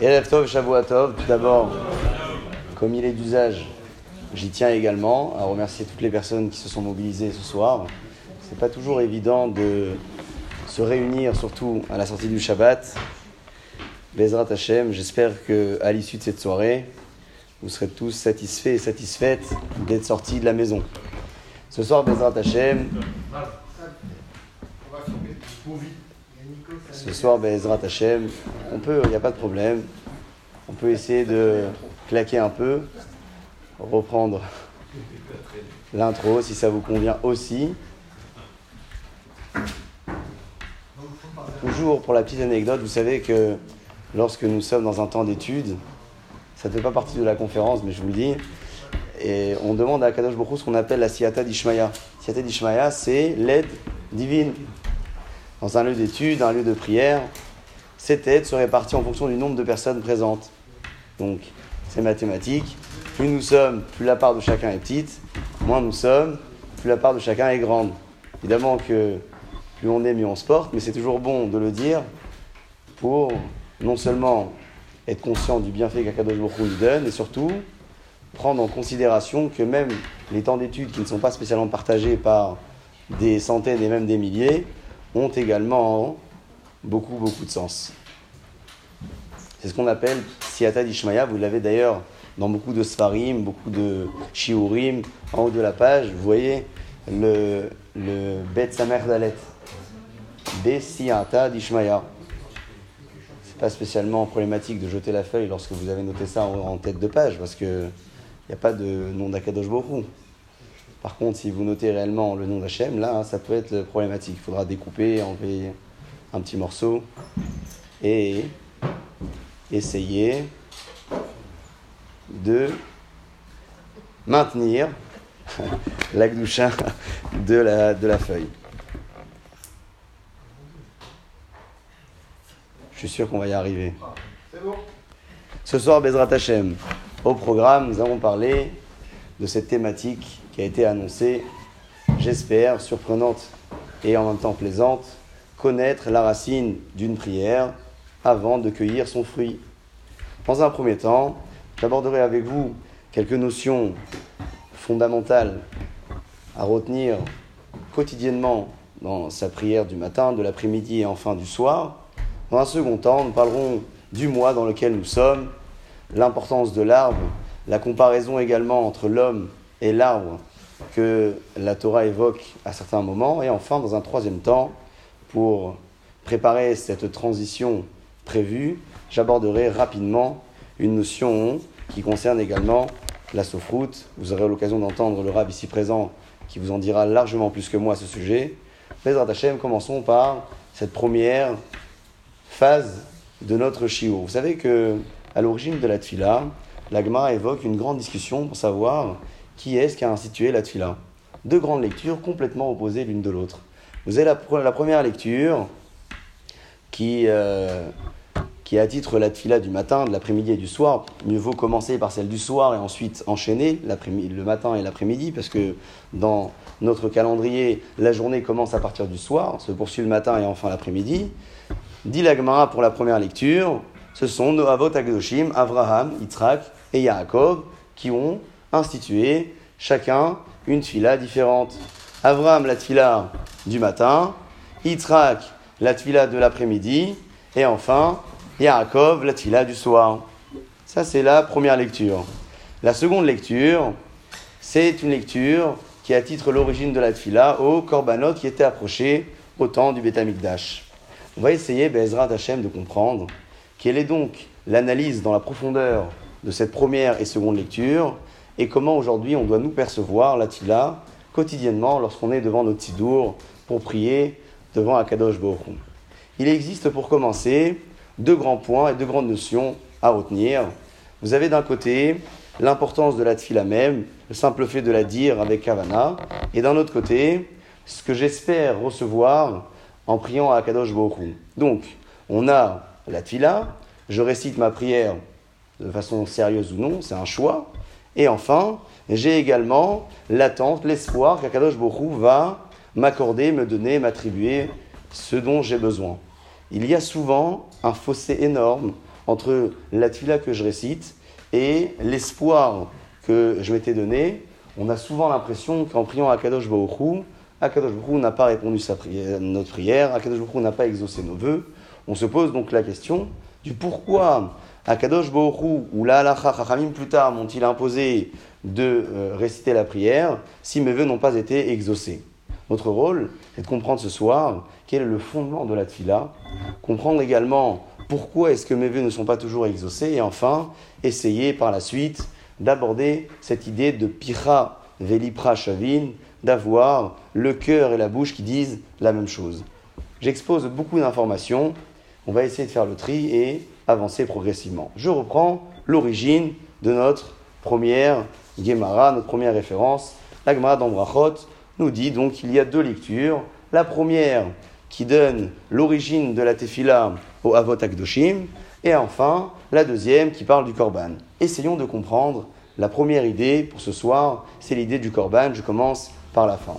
Erev Tov, Shavuatov, tout d'abord, comme il est d'usage, j'y tiens également à remercier toutes les personnes qui se sont mobilisées ce soir. C'est pas toujours évident de se réunir, surtout à la sortie du Shabbat. Bezrat Hashem, j'espère que à l'issue de cette soirée, vous serez tous satisfaits et satisfaites d'être sortis de la maison. Ce soir, Bezrat Hashem, ce soir, Bezrat Hashem, on peut, il n'y a pas de problème. On peut essayer de claquer un peu, reprendre l'intro si ça vous convient aussi. Toujours pour la petite anecdote, vous savez que lorsque nous sommes dans un temps d'étude, ça ne fait pas partie de la conférence, mais je vous le dis, et on demande à Kadosh Baruch ce qu'on appelle la Siyata d'Ishmaya. Siyata d'Ishmaya, c'est l'aide divine. Dans un lieu d'étude, un lieu de prière, cette aide se répartit en fonction du nombre de personnes présentes. Donc, c'est mathématique. Plus nous sommes, plus la part de chacun est petite. Moins nous sommes, plus la part de chacun est grande. Évidemment que plus on est, mieux on se porte, mais c'est toujours bon de le dire pour non seulement être conscient du bienfait qu'Akadosh Baruch nous donne, et surtout prendre en considération que même les temps d'études qui ne sont pas spécialement partagés par des centaines et même des milliers ont également beaucoup, beaucoup de sens. C'est ce qu'on appelle Siata d'Ishmaya. Vous l'avez d'ailleurs dans beaucoup de Sfarim, beaucoup de Shiurim. En haut de la page, vous voyez le, le Bet Samer Dalet. Siata d'Ishmaya. C'est pas spécialement problématique de jeter la feuille lorsque vous avez noté ça en, tête de page, parce qu'il n'y a pas de nom d'Akadosh Borou. Par contre, si vous notez réellement le nom d'Hachem, là, ça peut être problématique. Il faudra découper, enlever un petit morceau et essayer de maintenir la de la, de la feuille. Je suis sûr qu'on va y arriver. Ce soir, Bezrat Hashem, au programme, nous avons parlé de cette thématique qui a été annoncée, j'espère, surprenante et en même temps plaisante, connaître la racine d'une prière avant de cueillir son fruit. Dans un premier temps, j'aborderai avec vous quelques notions fondamentales à retenir quotidiennement dans sa prière du matin, de l'après-midi et enfin du soir. Dans un second temps, nous parlerons du mois dans lequel nous sommes, l'importance de l'arbre, la comparaison également entre l'homme et l'arbre que la Torah évoque à certains moments. Et enfin, dans un troisième temps, pour préparer cette transition prévue, j'aborderai rapidement une notion qui concerne également la soufroute. Vous aurez l'occasion d'entendre le rab ici présent qui vous en dira largement plus que moi à ce sujet. Mais Hachem, commençons par cette première phase de notre shiur. Vous savez que à l'origine de la tfila, l'agma évoque une grande discussion pour savoir qui est-ce qui a institué la tfila. Deux grandes lectures complètement opposées l'une de l'autre. Vous avez la, première lecture qui, euh, qui est à titre la tfila du matin, de l'après-midi et du soir. Mieux vaut commencer par celle du soir et ensuite enchaîner le matin et l'après-midi parce que dans notre calendrier, la journée commence à partir du soir, se poursuit le matin et enfin l'après-midi. Dit l'Agmara pour la première lecture, ce sont Noavot Agdoshim, Avraham, Yitzhak et Yaakov qui ont institué chacun une tfila différente. Avraham, la tfila du matin, Yitzhak, la tfila de l'après-midi, et enfin, Yaakov, la tfila du soir. Ça, c'est la première lecture. La seconde lecture, c'est une lecture qui a titre l'origine de la tfila au korbanot qui était approché au temps du Betamikdash. On va essayer, Bezrat Hashem, de comprendre quelle est donc l'analyse dans la profondeur de cette première et seconde lecture et comment aujourd'hui on doit nous percevoir tila quotidiennement lorsqu'on est devant notre tidour pour prier devant Akadosh Baruch Il existe pour commencer deux grands points et deux grandes notions à retenir. Vous avez d'un côté l'importance de la tfila même, le simple fait de la dire avec Kavana, et d'un autre côté, ce que j'espère recevoir en priant à Akadosh Baruch Donc, on a la tfila, je récite ma prière de façon sérieuse ou non, c'est un choix, et enfin, j'ai également l'attente, l'espoir qu'Akadosh Borou va m'accorder, me donner, m'attribuer ce dont j'ai besoin. Il y a souvent un fossé énorme entre la tfila que je récite et l'espoir que je m'étais donné. On a souvent l'impression qu'en priant à Kadosh Baruch Akadosh Baruch n'a pas répondu sa prière, notre prière, Akadosh Baruch n'a pas exaucé nos voeux. On se pose donc la question du pourquoi Akadosh Baruch ou la halacha chachamim plus tard m'ont-ils imposé de euh, réciter la prière si mes vœux n'ont pas été exaucés? Notre rôle est de comprendre ce soir quel est le fondement de la tfila, comprendre également pourquoi est-ce que mes vœux ne sont pas toujours exaucés et enfin essayer par la suite d'aborder cette idée de pira velipra shavin, d'avoir le cœur et la bouche qui disent la même chose. J'expose beaucoup d'informations, on va essayer de faire le tri et avancer progressivement. Je reprends l'origine de notre première Gemara, notre première référence. La Gemara d'Ambrachot nous dit donc qu'il y a deux lectures. La première qui donne l'origine de la tefila au Avot Akdoshim, et enfin la deuxième qui parle du Korban. Essayons de comprendre la première idée pour ce soir, c'est l'idée du Korban. Je commence par la fin.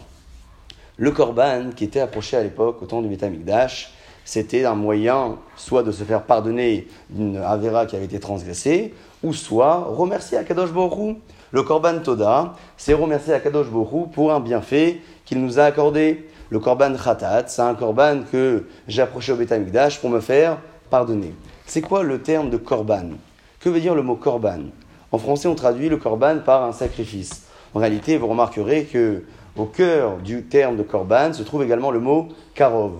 Le Korban, qui était approché à l'époque au temps du Mikdash, c'était un moyen soit de se faire pardonner d'une Avera qui avait été transgressée, ou soit remercier Akadosh Borou. Le Korban Toda, c'est remercier Akadosh Borou pour un bienfait qu'il nous a accordé. Le Korban Khatat, c'est un Korban que j'ai approché au Mikdash pour me faire pardonner. C'est quoi le terme de Korban? Que veut dire le mot Korban? En français, on traduit le Korban par un sacrifice. En réalité, vous remarquerez que au cœur du terme de korban se trouve également le mot karov.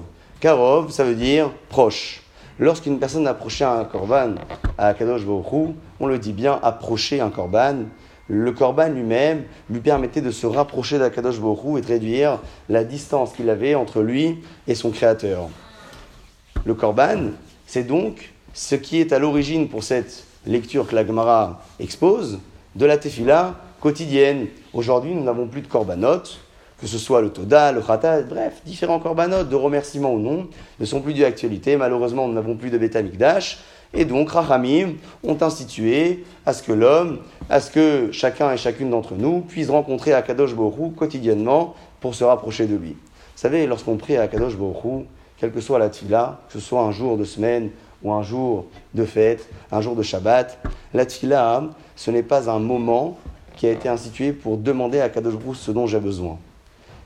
Karov, ça veut dire proche. Lorsqu'une personne approchait un korban à Kadosh Baruch on le dit bien approcher un korban. Le korban lui-même lui permettait de se rapprocher d'Akadosh Baruch et de réduire la distance qu'il avait entre lui et son créateur. Le korban, c'est donc ce qui est à l'origine pour cette lecture que la Gemara expose de la tefila quotidienne. Aujourd'hui, nous n'avons plus de korbanot, que ce soit le Toda, le Khata, bref, différents korbanot de remerciement ou non, ne sont plus d'actualité. Malheureusement, nous n'avons plus de Beta Mikdash. Et donc, Rahamim ont institué à ce que l'homme, à ce que chacun et chacune d'entre nous puisse rencontrer Akadosh Borou quotidiennement pour se rapprocher de lui. Vous savez, lorsqu'on prie à Akadosh Borou, quelle que soit la tfila, que ce soit un jour de semaine ou un jour de fête, un jour de Shabbat, la tfila, ce n'est pas un moment qui a été institué pour demander à Akadosh Borou ce dont j'ai besoin.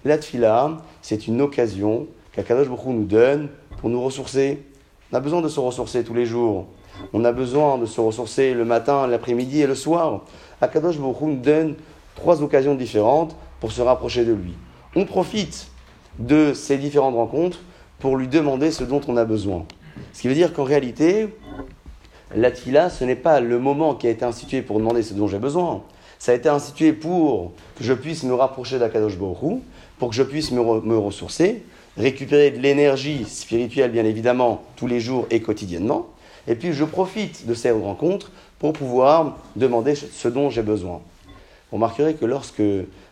La tfila, c'est une occasion qu'Akadosh Baruch nous donne pour nous ressourcer. On a besoin de se ressourcer tous les jours. On a besoin de se ressourcer le matin, l'après-midi et le soir. Akadosh Baruch nous donne trois occasions différentes pour se rapprocher de lui. On profite de ces différentes rencontres pour lui demander ce dont on a besoin. Ce qui veut dire qu'en réalité, la tfila, ce n'est pas le moment qui a été institué pour demander ce dont j'ai besoin. Ça a été institué pour que je puisse me rapprocher d'Akadosh Baruch pour que je puisse me, ressourcer, récupérer de l'énergie spirituelle, bien évidemment, tous les jours et quotidiennement. Et puis, je profite de ces rencontres pour pouvoir demander ce dont j'ai besoin. Vous remarquerez que lorsque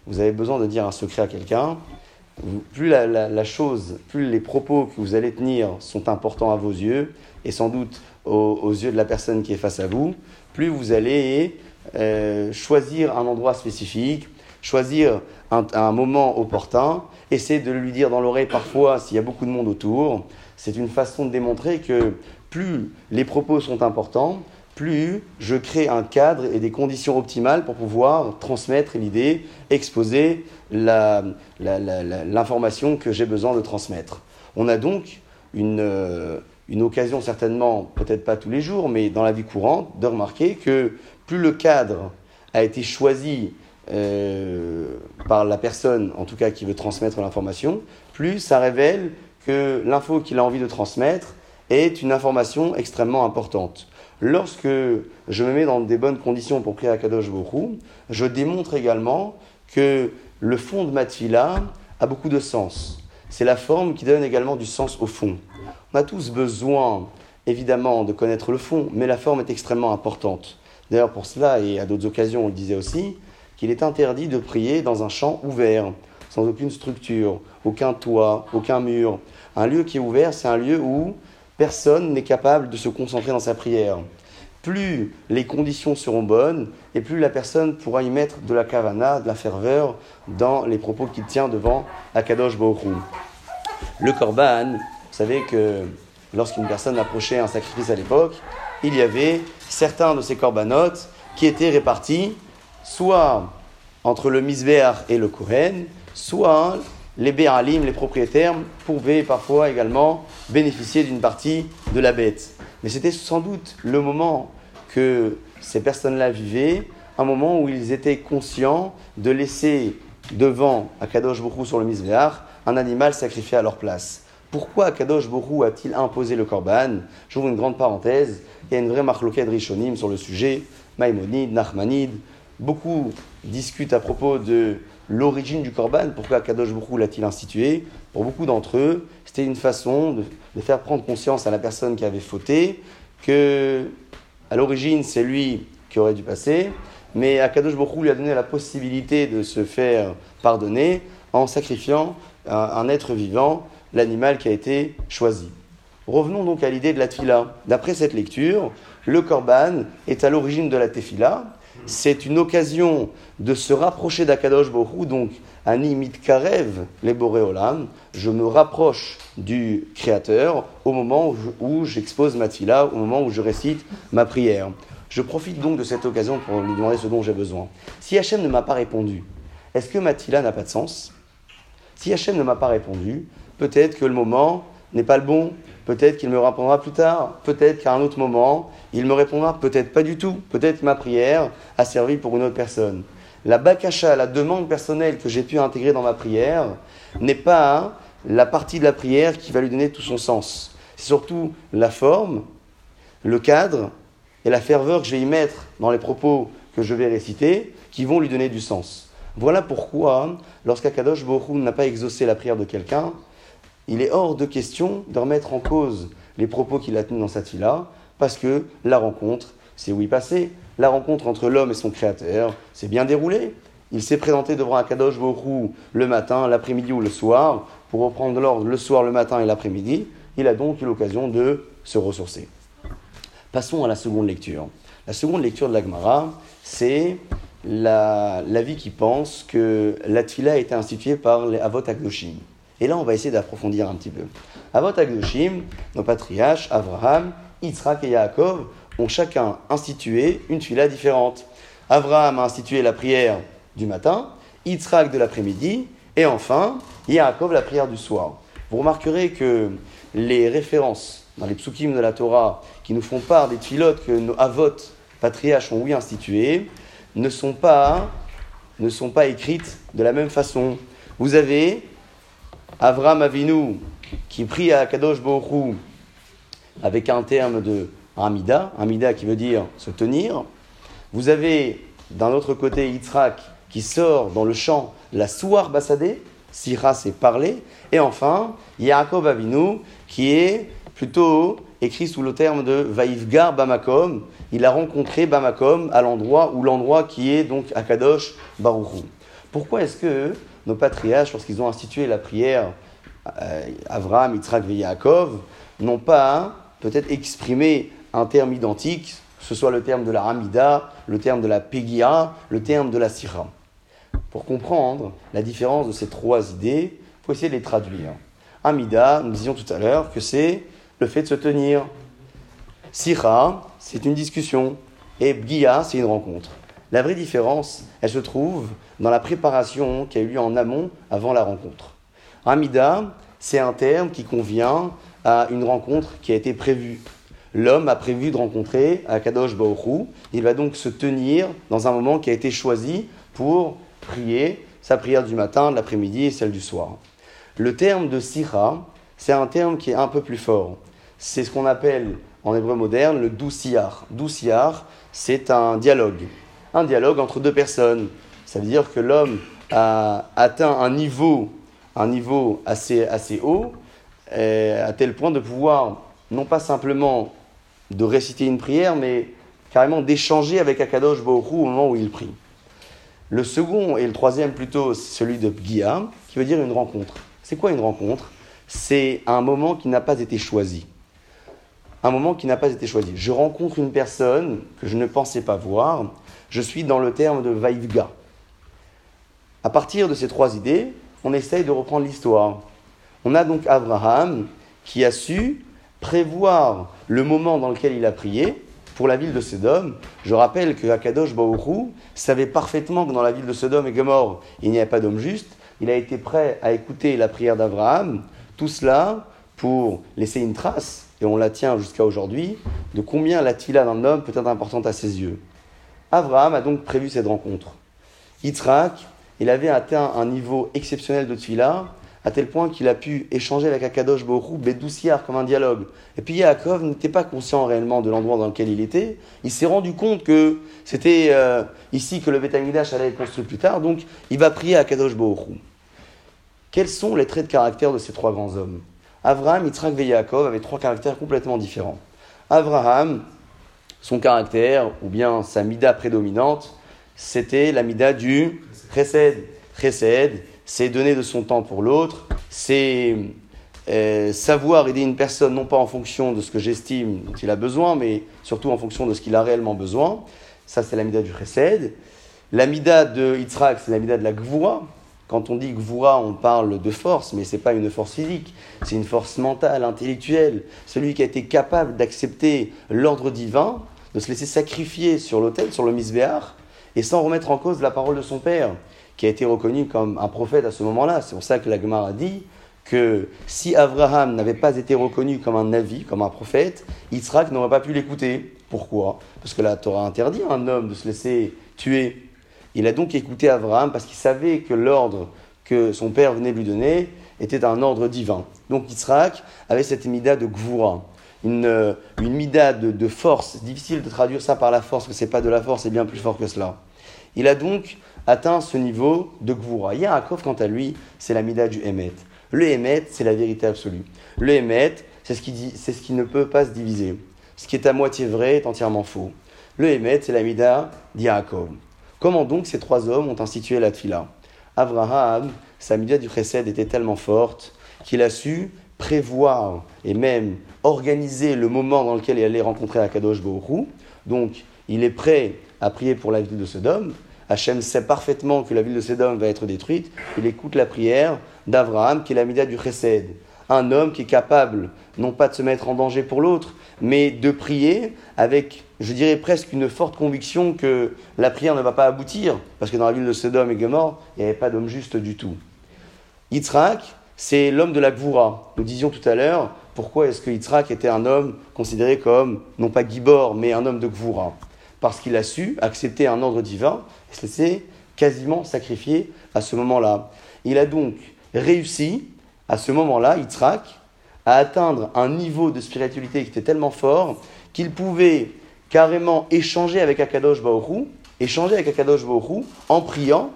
vous avez besoin de dire un secret à quelqu'un, plus la, chose, plus les propos que vous allez tenir sont importants à vos yeux, et sans doute aux, yeux de la personne qui est face à vous, plus vous allez euh, choisir un endroit spécifique, choisir un, moment opportun, essayer de lui dire dans l'oreille parfois s'il y a beaucoup de monde autour. C'est une façon de démontrer que plus les propos sont importants, plus je crée un cadre et des conditions optimales pour pouvoir transmettre l'idée, exposer l'information que j'ai besoin de transmettre. On a donc une, euh, une occasion certainement, peut-être pas tous les jours, mais dans la vie courante, de remarquer que plus le cadre a été choisi euh, par la personne, en tout cas qui veut transmettre l'information, plus ça révèle que l'info qu'il a envie de transmettre est une information extrêmement importante. Lorsque je me mets dans des bonnes conditions pour prier à Kadosh Borou, je démontre également que le fond de ma a beaucoup de sens. C'est la forme qui donne également du sens au fond. On a tous besoin, évidemment, de connaître le fond, mais la forme est extrêmement importante. D'ailleurs, pour cela, et à d'autres occasions, on le disait aussi, qu'il est interdit de prier dans un champ ouvert, sans aucune structure, aucun toit, aucun mur. Un lieu qui est ouvert, c'est un lieu où personne n'est capable de se concentrer dans sa prière. Plus les conditions seront bonnes, et plus la personne pourra y mettre de la kavana, de la ferveur, dans les propos qu'il tient devant Akadosh Baruch Le korban, vous savez que lorsqu'une personne approchait un sacrifice à l'époque, il y avait certains de ces corbanotes qui étaient répartis soit entre le misbéar et le Kohen, soit les Béalim, les propriétaires, pouvaient parfois également bénéficier d'une partie de la bête. Mais c'était sans doute le moment que ces personnes-là vivaient, un moment où ils étaient conscients de laisser devant Akadosh Borou sur le Misbéar un animal sacrifié à leur place. Pourquoi Akadosh Borou a-t-il imposé le Korban? J'ouvre une grande parenthèse. Il y a une vraie marloquette rishonim sur le sujet. Maïmonide, Nachmanide. Beaucoup discutent à propos de l'origine du Korban. Pourquoi Akadosh Borou l'a-t-il institué Pour beaucoup d'entre eux, c'était une façon de, faire prendre conscience à la personne qui avait fauté que, à l'origine, c'est lui qui aurait dû passer. Mais Akadosh Borou lui a donné la possibilité de se faire pardonner en sacrifiant un, être vivant, l'animal qui a été choisi. Revenons donc à l'idée de la tefila. D'après cette lecture, le korban est à l'origine de la tefila. C'est une occasion de se rapprocher d'Akadosh Borou, donc animit karev les boréolam. Je me rapproche du Créateur au moment où j'expose ma tefila, au moment où je récite ma prière. Je profite donc de cette occasion pour lui demander ce dont j'ai besoin. Si Hachem ne m'a pas répondu, est-ce que ma tefila n'a pas de sens? Si Hachem ne m'a pas répondu, peut-être que le moment n'est pas le bon, peut-être qu'il me répondra plus tard, peut-être qu'à un autre moment, il me répondra, peut-être pas du tout, peut-être ma prière a servi pour une autre personne. La bakasha, la demande personnelle que j'ai pu intégrer dans ma prière, n'est pas la partie de la prière qui va lui donner tout son sens. C'est surtout la forme, le cadre et la ferveur que je vais y mettre dans les propos que je vais réciter qui vont lui donner du sens. Voilà pourquoi, lorsqu'Akadosh Borou n'a pas exaucé la prière de quelqu'un, il est hors de question de remettre en cause les propos qu'il a tenus dans cette fila, parce que la rencontre, c'est où il passait. La rencontre entre l'homme et son créateur s'est bien déroulée. Il s'est présenté devant Akadosh Borou le matin, l'après-midi ou le soir, pour reprendre l'ordre le soir, le matin et l'après-midi. Il a donc eu l'occasion de se ressourcer. Passons à la seconde lecture. La seconde lecture de l'Agmara, c'est la, vie qui pense que la tfila a été instituée par les Avot Akdoshim. Et là, on va essayer d'approfondir un petit peu. Avot Akdoshim, nos patriarches, Abraham, Yitzhak et Yaakov, ont chacun institué une tfila différente. Abraham a institué la prière du matin, Yitzhak de l'après-midi, et enfin, Yaakov la prière du soir. Vous remarquerez que les références dans les psukim de la Torah qui nous font part des tfilotes que nos Avot, patriarches, ont oui instituées, ne sont pas, ne sont pas écrites de la même façon. Vous avez Avram Avinu qui prie à Kadosh Borou avec un terme de Amida, Amida qui veut dire se tenir. Vous avez d'un autre côté Yitzhak qui sort dans le chant la Souar Bassadé, Sira c'est parler, et enfin Yaakov Avinu qui est plutôt écrit sous le terme de Vaivgar Bamakom, il a rencontré Bamakom à l'endroit où l'endroit qui est donc à Kadosh Baruchou. Pourquoi est-ce que nos patriarches, lorsqu'ils ont institué la prière, euh, Avram, Yitzhak et Yaakov, n'ont pas peut-être exprimé un terme identique, que ce soit le terme de la Hamida, le terme de la Pegia, le terme de la Sira Pour comprendre la différence de ces trois idées, il faut essayer de les traduire. Hamida, nous disions tout à l'heure que c'est le fait de se tenir. Sira, c'est une discussion. Et Bgia, c'est une rencontre. La vraie différence, elle se trouve dans la préparation qui a eu lieu en amont avant la rencontre. Amida, c'est un terme qui convient à une rencontre qui a été prévue. L'homme a prévu de rencontrer Akadosh Baoru. Il va donc se tenir dans un moment qui a été choisi pour prier sa prière du matin, de l'après-midi et celle du soir. Le terme de Sira, c'est un terme qui est un peu plus fort. C'est ce qu'on appelle en hébreu moderne le douciar. Douciar, c'est un dialogue. Un dialogue entre deux personnes. Ça veut dire que l'homme a atteint un niveau, un niveau assez, assez haut, à tel point de pouvoir, non pas simplement de réciter une prière, mais carrément d'échanger avec Akadosh Baruch au moment où il prie. Le second et le troisième plutôt, celui de Pgia, qui veut dire une rencontre. C'est quoi une rencontre? C'est un moment qui n'a pas été choisi un moment qui n'a pas été choisi. Je rencontre une personne que je ne pensais pas voir, je suis dans le terme de Vaivga. À partir de ces trois idées, on essaye de reprendre l'histoire. On a donc Abraham qui a su prévoir le moment dans lequel il a prié, pour la ville de Sodome. Je rappelle que Akadosh Baoru savait parfaitement que dans la ville de Sodome et Gomorre, il n'y avait pas d'homme juste. Il a été prêt à écouter la prière d'Abraham. Tout cela pour laisser une trace, et on la tient jusqu'à aujourd'hui, de combien la tila d'un homme peut être importante à ses yeux. Abraham a donc prévu cette rencontre. Yitzhak, il avait atteint un niveau exceptionnel de tila, à tel point qu'il a pu échanger avec Akadosh Borou Bédoussiar comme un dialogue. Et puis Yaakov n'était pas conscient réellement de l'endroit dans lequel il était. Il s'est rendu compte que c'était euh, ici que le Betamidash allait être construit plus tard, donc il va prier Akadosh Borou. Quels sont les traits de caractère de ces trois grands hommes? Abraham, Yitzhak et Yaakov avaient trois caractères complètement différents. Abraham, son caractère, ou bien sa mida prédominante, c'était la mida du chesed. Chesed, c'est donner de son temps pour l'autre, c'est euh, savoir aider une personne non pas en fonction de ce que j'estime dont il a besoin, mais surtout en fonction de ce qu'il a réellement besoin. Ça, c'est la mida du chesed. La mida de Yitzhak, c'est la mida de la gvoura. Quand on dit gvoura, on parle de force, mais ce n'est pas une force physique, c'est une force mentale, intellectuelle. Celui qui a été capable d'accepter l'ordre divin, de se laisser sacrifier sur l'autel, sur le misbéar, et sans remettre en cause la parole de son père qui a été reconnu comme un prophète à ce moment-là. C'est pour ça que la Gemara dit que si Abraham n'avait pas été reconnu comme un navi, comme un prophète, Yitzhak n'aurait pas pu l'écouter. Pourquoi? Parce que la Torah interdit à un homme de se laisser tuer. Il a donc écouté Abraham parce qu'il savait que l'ordre que son père venait lui donner était un ordre divin. Donc Yitzhak avait cette mida de Gvura, une, une mida de, force. Difficile de traduire ça par la force, que ce n'est pas de la force, c'est bien plus fort que cela. Il a donc atteint ce niveau de Gvura. Yaakov, quant à lui, c'est la mida du Emet. Le Emet, c'est la vérité absolue. Le Emet, c'est ce, qui dit, c'est ce qui ne peut pas se diviser. Ce qui est à moitié vrai est entièrement faux. Le Emet, c'est la mida d'Yaakov. Comment donc ces trois hommes ont institué la Tfila? Abraham, sa mida du Chesed était tellement forte qu'il a su prévoir et même organiser le moment dans lequel il allait rencontrer Akadosh Baruch Donc, il est prêt à prier pour la ville de Sodome, Hachem sait parfaitement que la ville de Sédom va être détruite. Il écoute la prière d'Abraham, qui est la mida du Chesed. Un homme qui est capable, non pas de se mettre en danger pour l'autre, mais de prier avec, je dirais presque une forte conviction que la prière ne va pas aboutir, parce que dans la ville de Sédom et Gomorre, il n'y avait pas d'homme juste du tout. Yitzhak, c'est l'homme de la Gvoura. Nous disions tout à l'heure, pourquoi est-ce que Yitzhak était un homme considéré comme, non pas Gibor, mais un homme de Gvoura Parce qu'il a su accepter un ordre divin se laisser quasiment sacrifié à ce moment-là. Il a donc réussi, à ce moment-là, Yitzhak, à atteindre un niveau de spiritualité qui était tellement fort qu'il pouvait carrément échanger avec Akadosh Baoru, échanger avec Akadosh Baoru en priant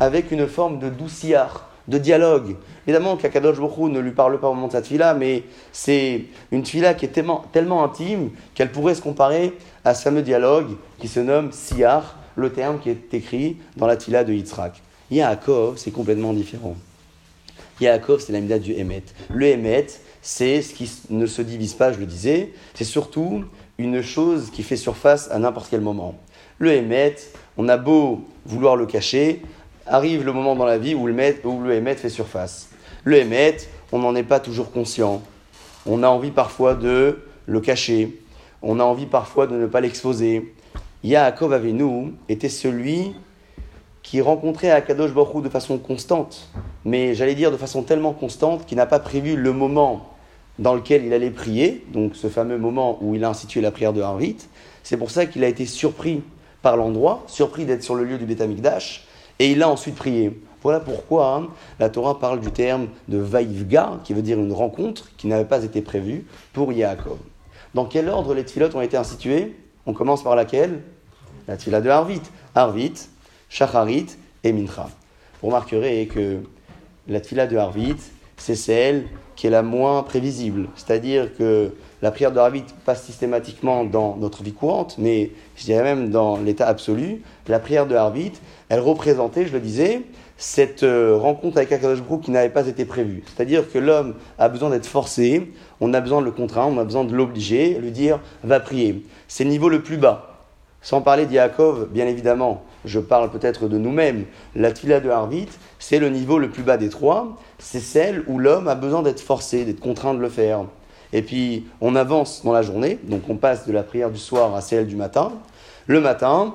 avec une forme de douciard, de dialogue. Évidemment qu'Akadosh Baruch ne lui parle pas au moment de sa tfila, mais c'est une tfila qui est tellement, tellement intime qu'elle pourrait se comparer à ce fameux dialogue qui se nomme Siyar, le terme qui est écrit dans la Tila de Yitzhak. Yaakov, c'est complètement différent. Yaakov, c'est la mida du Emet. Le Emet, c'est ce qui ne se divise pas, je le disais. C'est surtout une chose qui fait surface à n'importe quel moment. Le Emet, on a beau vouloir le cacher, arrive le moment dans la vie où le, met, Emet fait surface. Le Emet, on n'en est pas toujours conscient. On a envie parfois de le cacher. On a envie parfois de ne pas l'exposer. Yaakov Avinu était celui qui rencontrait Akadosh Baruch de façon constante, mais j'allais dire de façon tellement constante qu'il n'a pas prévu le moment dans lequel il allait prier, donc ce fameux moment où il a institué la prière de Harvit. C'est pour ça qu'il a été surpris par l'endroit, surpris d'être sur le lieu du Beth et il a ensuite prié. Voilà pourquoi hein, la Torah parle du terme de Vaivga, qui veut dire une rencontre qui n'avait pas été prévue pour Yaakov. Dans quel ordre les tfilotes ont été instituées? On commence par laquelle? La tfila de Harvit. Harvit, Shacharit et Mincha. Vous remarquerez que la tfila de Harvit, c'est celle qui est la moins prévisible. C'est-à-dire que la prière de Harvit passe systématiquement dans notre vie courante, mais je dirais même dans l'état absolu. La prière de Harvit, elle représentait, je le disais, cette euh, rencontre avec Akadosh Baruch qui n'avait pas été prévue. C'est-à-dire que l'homme a besoin d'être forcé, on a besoin de le contraindre, on a besoin de l'obliger, lui dire va prier. C'est le niveau le plus bas. Sans parler d'Yaakov, bien évidemment, je parle peut-être de nous-mêmes. La tfila de Harvit, c'est le niveau le plus bas des trois. C'est celle où l'homme a besoin d'être forcé, d'être contraint de le faire. et puis on avance dans la journée, donc on passe de la prière du soir à celle du matin. Le matin,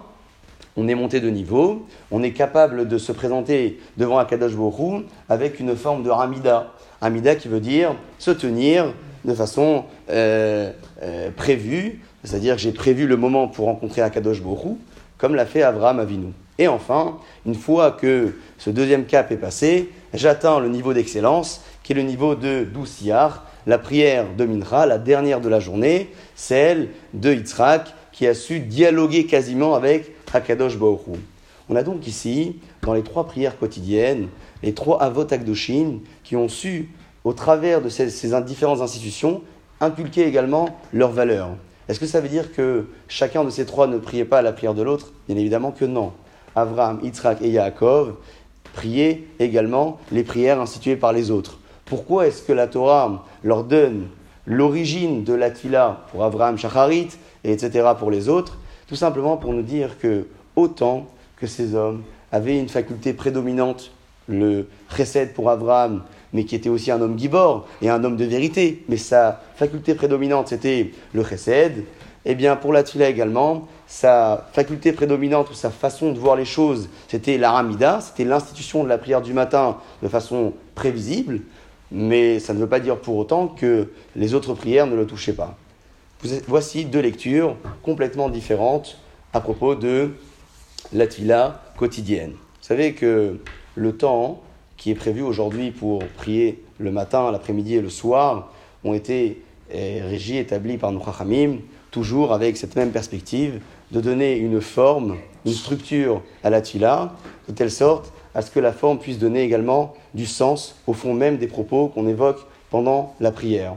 on est monté de niveau, on est capable de se présenter devant Akadosh Borou avec une forme de Ramida. Ramida qui veut dire se tenir de façon euh, euh, prévue, c'est-à-dire j'ai prévu le moment pour rencontrer Akadosh Borou, comme l'a fait Abraham Avinu. Et enfin, une fois que ce deuxième cap est passé, j'atteins le niveau d'excellence, qui est le niveau de Douciar, la prière de Minra, la dernière de la journée, celle de Yitzhak, qui a su dialoguer quasiment avec Hakadosh Baruch On a donc ici, dans les trois prières quotidiennes, les trois Avot Akdoshin, qui ont su, au travers de ces différentes institutions, inculquer également leurs valeurs. Est-ce que ça veut dire que chacun de ces trois ne priait pas la prière de l'autre? Bien évidemment que non. Abraham, Yitzhak et Yaakov priaient également les prières instituées par les autres. Pourquoi est-ce que la Torah leur donne l'origine de la Tila pour Abraham, Shacharit, et etc. pour les autres? Tout simplement pour nous dire que autant que ces hommes avaient une faculté prédominante, le chesed pour Abraham, mais qui était aussi un homme gibor et un homme de vérité, mais sa faculté prédominante c'était le chesed, eh bien pour la Tila également, sa faculté prédominante ou sa façon de voir les choses, c'était l'aramida, c'était l'institution de la prière du matin de façon prévisible, mais ça ne veut pas dire pour autant que les autres prières ne le touchaient pas. Voici deux lectures complètement différentes à propos de la Tila quotidienne. Vous savez que le temps qui est prévu aujourd'hui pour prier le matin, l'après-midi et le soir ont été eh, régis, établis par nos toujours avec cette même perspective de donner une forme, une structure à la tila, de telle sorte à ce que la forme puisse donner également du sens au fond même des propos qu'on évoque pendant la prière.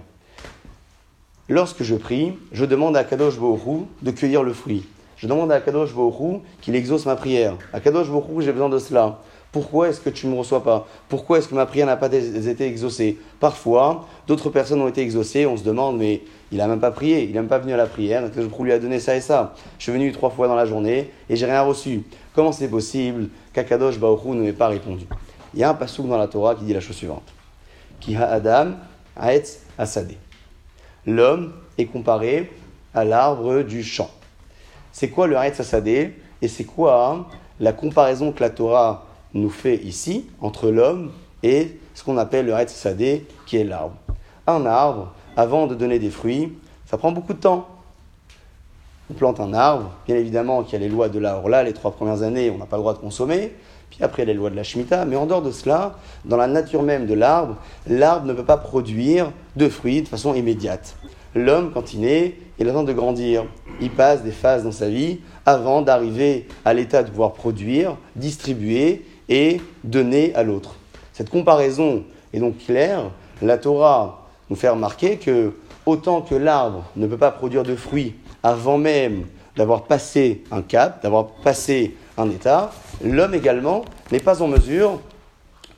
Lorsque je prie, je demande à Kadosh Bohru de cueillir le fruit. Je demande à Kadosh Bohru qu'il exauce ma prière. À Kadosh Bohru, j'ai besoin de cela. Pourquoi est-ce que tu ne me reçois pas? Pourquoi est-ce que ma prière n'a pas été exaucée? Parfois, d'autres personnes ont été exaucées, on se demande, mais il n'a même pas prié, il n'est même pas venu à la prière, que je lui a donné ça et ça. Je suis venu trois fois dans la journée et j'ai rien reçu. Comment c'est possible qu'Akadosh Baoru ne m'ait pas répondu? Il y a un passouk dans la Torah qui dit la chose suivante Ki Adam Aetz Asadeh. L'homme est comparé à l'arbre du champ. C'est quoi le Aetz Asadeh Et c'est quoi la comparaison que la Torah nous fait ici entre l'homme et ce qu'on appelle le Sadeh, qui est l'arbre. Un arbre, avant de donner des fruits, ça prend beaucoup de temps. On plante un arbre, bien évidemment qu'il y a les lois de l'arbre là, les trois premières années, on n'a pas le droit de consommer, puis après les lois de la Shemitah, mais en dehors de cela, dans la nature même de l'arbre, l'arbre ne peut pas produire de fruits de façon immédiate. L'homme, quand il naît, il attend de grandir. Il passe des phases dans sa vie avant d'arriver à l'état de pouvoir produire, distribuer et donner à l'autre. Cette comparaison est donc claire. La Torah nous fait remarquer que autant que l'arbre ne peut pas produire de fruits avant même d'avoir passé un cap, d'avoir passé un état, l'homme également n'est pas en mesure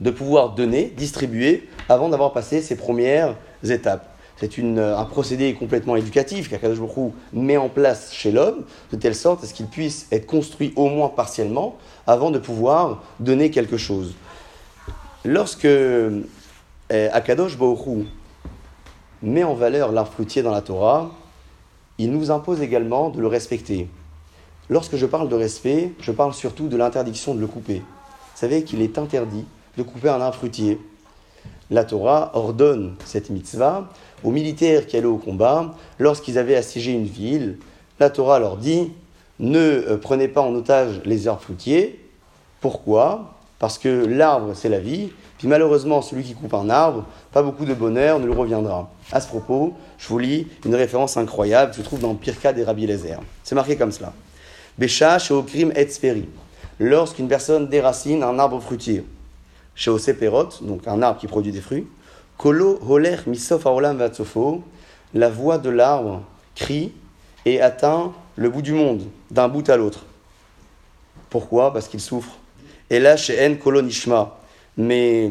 de pouvoir donner, distribuer, avant d'avoir passé ses premières étapes. C'est un procédé complètement éducatif qu'Akadosh Baruch met en place chez l'homme, de telle sorte à ce qu'il puisse être construit au moins partiellement avant de pouvoir donner quelque chose. Lorsque eh, Akadosh Baruch met en valeur l'arbre fruitier dans la Torah, il nous impose également de le respecter. Lorsque je parle de respect, je parle surtout de l'interdiction de le couper. Vous savez qu'il est interdit de couper un arbre fruitier. La Torah ordonne cette mitzvah aux militaires qui allaient au combat lorsqu'ils avaient assiégé une ville. La Torah leur dit ne euh, prenez pas en otage les arbres fruitiers. Pourquoi? Parce que l'arbre, c'est la vie. Puis malheureusement, celui qui coupe un arbre, pas beaucoup de bonheur ne lui reviendra. À ce propos, je vous lis une référence incroyable que je trouve dans Pirka des Rabbi Lézer. C'est marqué comme cela. Bécha chez Okrim et Lorsqu'une personne déracine un arbre fruitier, chez Oseperot, donc un arbre qui produit des fruits, Kolo holer misof aolam vatsofo, la voix de l'arbre crie et atteint le bout du monde, d'un bout à l'autre. Pourquoi? Parce qu'il souffre. Et là, chez En Kolo Nishma, mais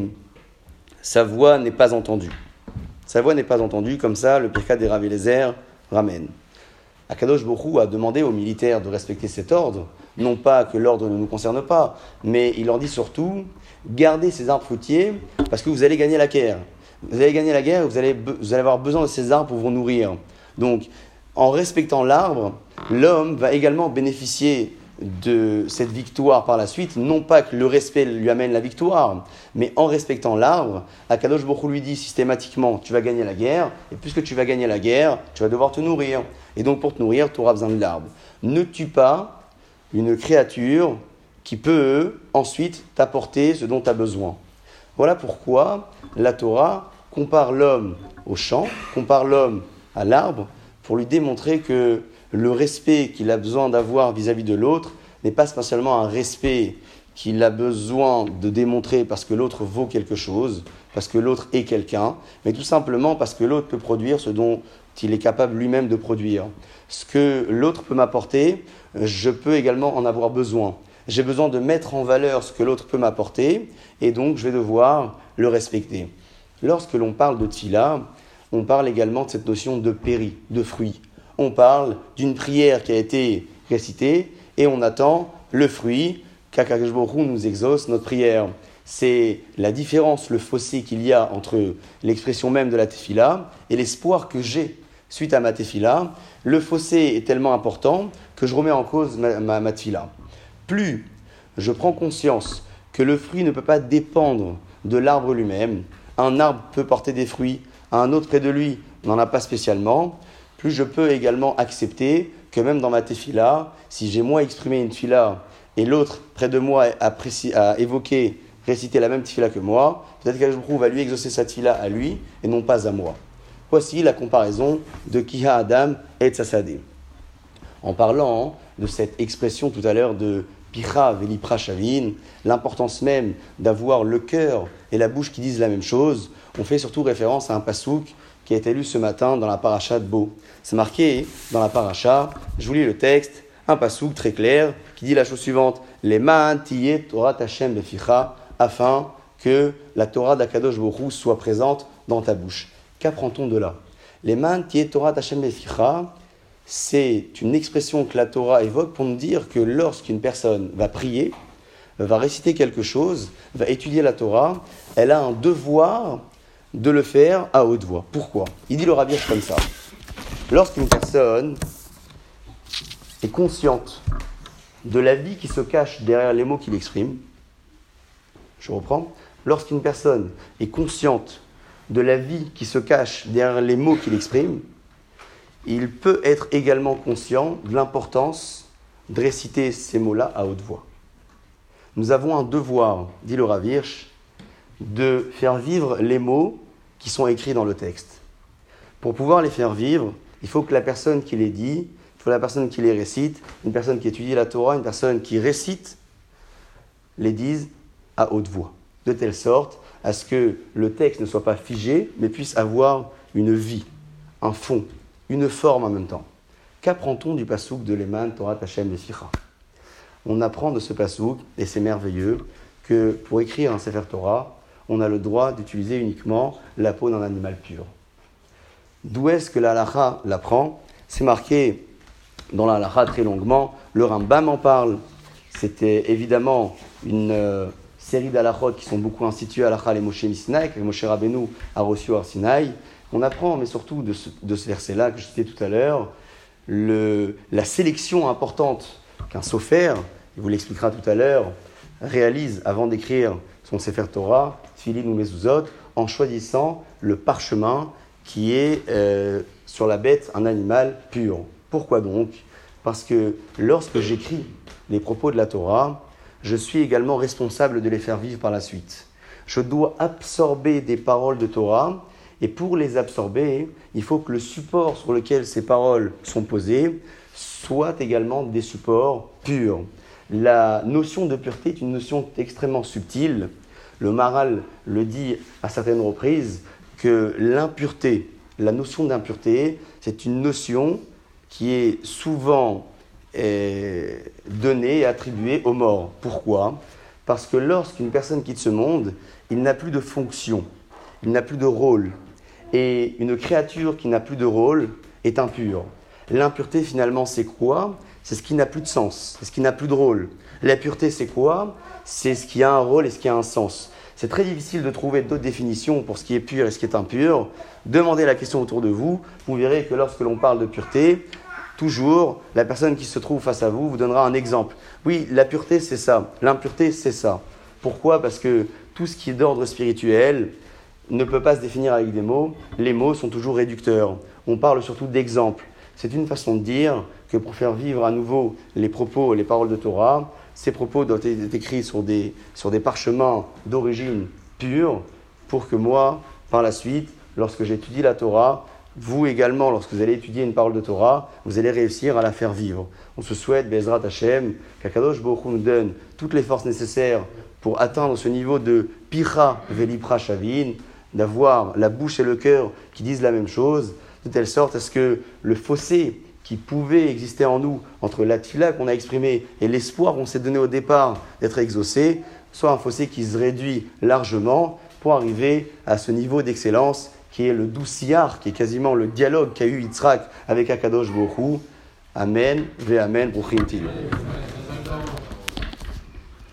sa voix n'est pas entendue. Sa voix n'est pas entendue, comme ça, le Pirkat des Ravélézer ramène. Akadosh Bokhu a demandé aux militaires de respecter cet ordre, non pas que l'ordre ne nous concerne pas, mais il leur dit surtout gardez ces arbres fruitiers parce que vous allez gagner la guerre. Vous allez gagner la guerre, vous allez, vous allez avoir besoin de ces arbres pour vous nourrir. Donc, en respectant l'arbre, l'homme va également bénéficier de cette victoire par la suite, non pas que le respect lui amène la victoire, mais en respectant l'arbre, Akadosh Bokhu lui dit systématiquement tu vas gagner la guerre, et puisque tu vas gagner la guerre, tu vas devoir te nourrir. Et donc pour te nourrir, tu auras besoin de l'arbre. Ne tue pas une créature qui peut ensuite t'apporter ce dont tu as besoin. Voilà pourquoi la Torah compare l'homme au champ, compare l'homme à l'arbre, pour lui démontrer que le respect qu'il a besoin d'avoir vis-à-vis de l'autre n'est pas spécialement un respect qu'il a besoin de démontrer parce que l'autre vaut quelque chose, parce que l'autre est quelqu'un, mais tout simplement parce que l'autre peut produire ce dont il est capable lui-même de produire. Ce que l'autre peut m'apporter, je peux également en avoir besoin. J'ai besoin de mettre en valeur ce que l'autre peut m'apporter, et donc je vais devoir le respecter. Lorsque l'on parle de tila, on parle également de cette notion de péri, de fruit on parle d'une prière qui a été récitée et on attend le fruit qu'Akakashbohu nous exauce notre prière. C'est la différence, le fossé qu'il y a entre l'expression même de la tefila et l'espoir que j'ai suite à ma tefila. Le fossé est tellement important que je remets en cause ma, ma. Plus je prends conscience que le fruit ne peut pas dépendre de l'arbre lui-même, un arbre peut porter des fruits, un autre près de lui n'en a pas spécialement, plus je peux également accepter que même dans ma tefila, si j'ai moi exprimé une tefila et l'autre près de moi a, évoqué, récité la même tefila que moi, peut-être qu'Ajbrou va lui exaucer sa tefila à lui et non pas à moi. Voici la comparaison de Kiha Adam et Tsasadeh. En parlant de cette expression tout à l'heure de Picha Velipra Shavin, l'importance même d'avoir le cœur et la bouche qui disent la même chose, on fait surtout référence à un pasouk qui a été lu ce matin dans la paracha de Beau. C'est marqué dans la paracha, je vous lis le texte, un pasouk très clair qui dit la chose suivante Les ma'an Torah Tachem beficha, afin que la Torah d'Akadosh Borou soit présente dans ta bouche. Qu'apprend-on de là? Les Torah Tachem beficha, c'est une expression que la Torah évoque pour nous dire que lorsqu'une personne va prier, va réciter quelque chose, va étudier la Torah, elle a un devoir de le faire à haute voix. Pourquoi? Il dit le rabbi comme ça. Lorsqu'une personne est consciente de la vie qui se cache derrière les mots qu'il exprime, je reprends, lorsqu'une personne est consciente de la vie qui se cache derrière les mots qu'il exprime, il peut être également conscient de l'importance de réciter ces mots-là à haute voix. Nous avons un devoir, dit le Ravirch, de faire vivre les mots qui sont écrits dans le texte. Pour pouvoir les faire vivre, il faut que la personne qui les dit, il faut la personne qui les récite, une personne qui étudie la Torah, une personne qui récite, les dise à haute voix, de telle sorte à ce que le texte ne soit pas figé, mais puisse avoir une vie, un fond, une forme en même temps. Qu'apprend-on du pasouk de l'Eman Torah Tachem Leficha On apprend de ce pasouk, et c'est merveilleux, que pour écrire un Sefer Torah, on a le droit d'utiliser uniquement la peau d'un animal pur. D'où est-ce que la l'apprend? C'est marqué dans la très longuement, le Rambam en parle. C'était évidemment une euh, série d'halachot qui sont beaucoup instituées à halakha les Moshe Misinaï, que Moshe Rabbeinu a reçu à Sinaï. On apprend, mais surtout de ce, verset-là que je citais tout à l'heure, la sélection importante qu'un sofer, il vous l'expliquera tout à l'heure, réalise avant d'écrire son Sefer Torah, Filin ou Mezuzot, en choisissant le parchemin qui est euh, sur la bête un animal pur. Pourquoi donc? Parce que lorsque j'écris les propos de la Torah, je suis également responsable de les faire vivre par la suite. Je dois absorber des paroles de Torah, et pour les absorber, il faut que le support sur lequel ces paroles sont posées soit également des supports purs. La notion de pureté est une notion extrêmement subtile. Le Maral le dit à certaines reprises que l'impureté, la notion d'impureté, c'est une notion qui est souvent eh, donnée et attribuée aux morts. Pourquoi? Parce que lorsqu'une personne quitte ce monde, il n'a plus de fonction, il n'a plus de rôle. Et une créature qui n'a plus de rôle est impure. L'impureté, finalement, c'est quoi? C'est ce qui n'a plus de sens, c'est ce qui n'a plus de rôle. La pureté, c'est quoi? C'est ce qui a un rôle et ce qui a un sens. c'est très difficile de trouver d'autres définitions pour ce qui est pur et ce qui est impur. Demandez la question autour de vous. Vous verrez que lorsque l'on parle de pureté, toujours, la personne qui se trouve face à vous vous donnera un exemple. Oui, la pureté, c'est ça. L'impureté, c'est ça. Pourquoi? Parce que tout ce qui est d'ordre spirituel ne peut pas se définir avec des mots. Les mots sont toujours réducteurs. On parle surtout d'exemples. C'est une façon de dire que pour faire vivre à nouveau les propos et les paroles de Torah, ces propos doivent être écrits sur des, sur des parchemins d'origine pure pour que moi, par la suite, lorsque j'étudie la Torah, vous également, lorsque vous allez étudier une parole de Torah, vous allez réussir à la faire vivre. On se souhaite, Bezrat Hashem, qu'Akadosh Baruch nous donne toutes les forces nécessaires pour atteindre ce niveau de Pira Velipra Shavin, d'avoir la bouche et le cœur qui disent la même chose, de telle sorte à ce que le fossé qui pouvait exister en nous entre la qu'on a exprimé et l'espoir qu'on s'est donné au départ d'être exaucé, soit un fossé qui se réduit largement pour arriver à ce niveau d'excellence qui est le douciard, qui est quasiment le dialogue qu'a eu Yitzhak avec Akadosh Borou. Amen, ve Amen,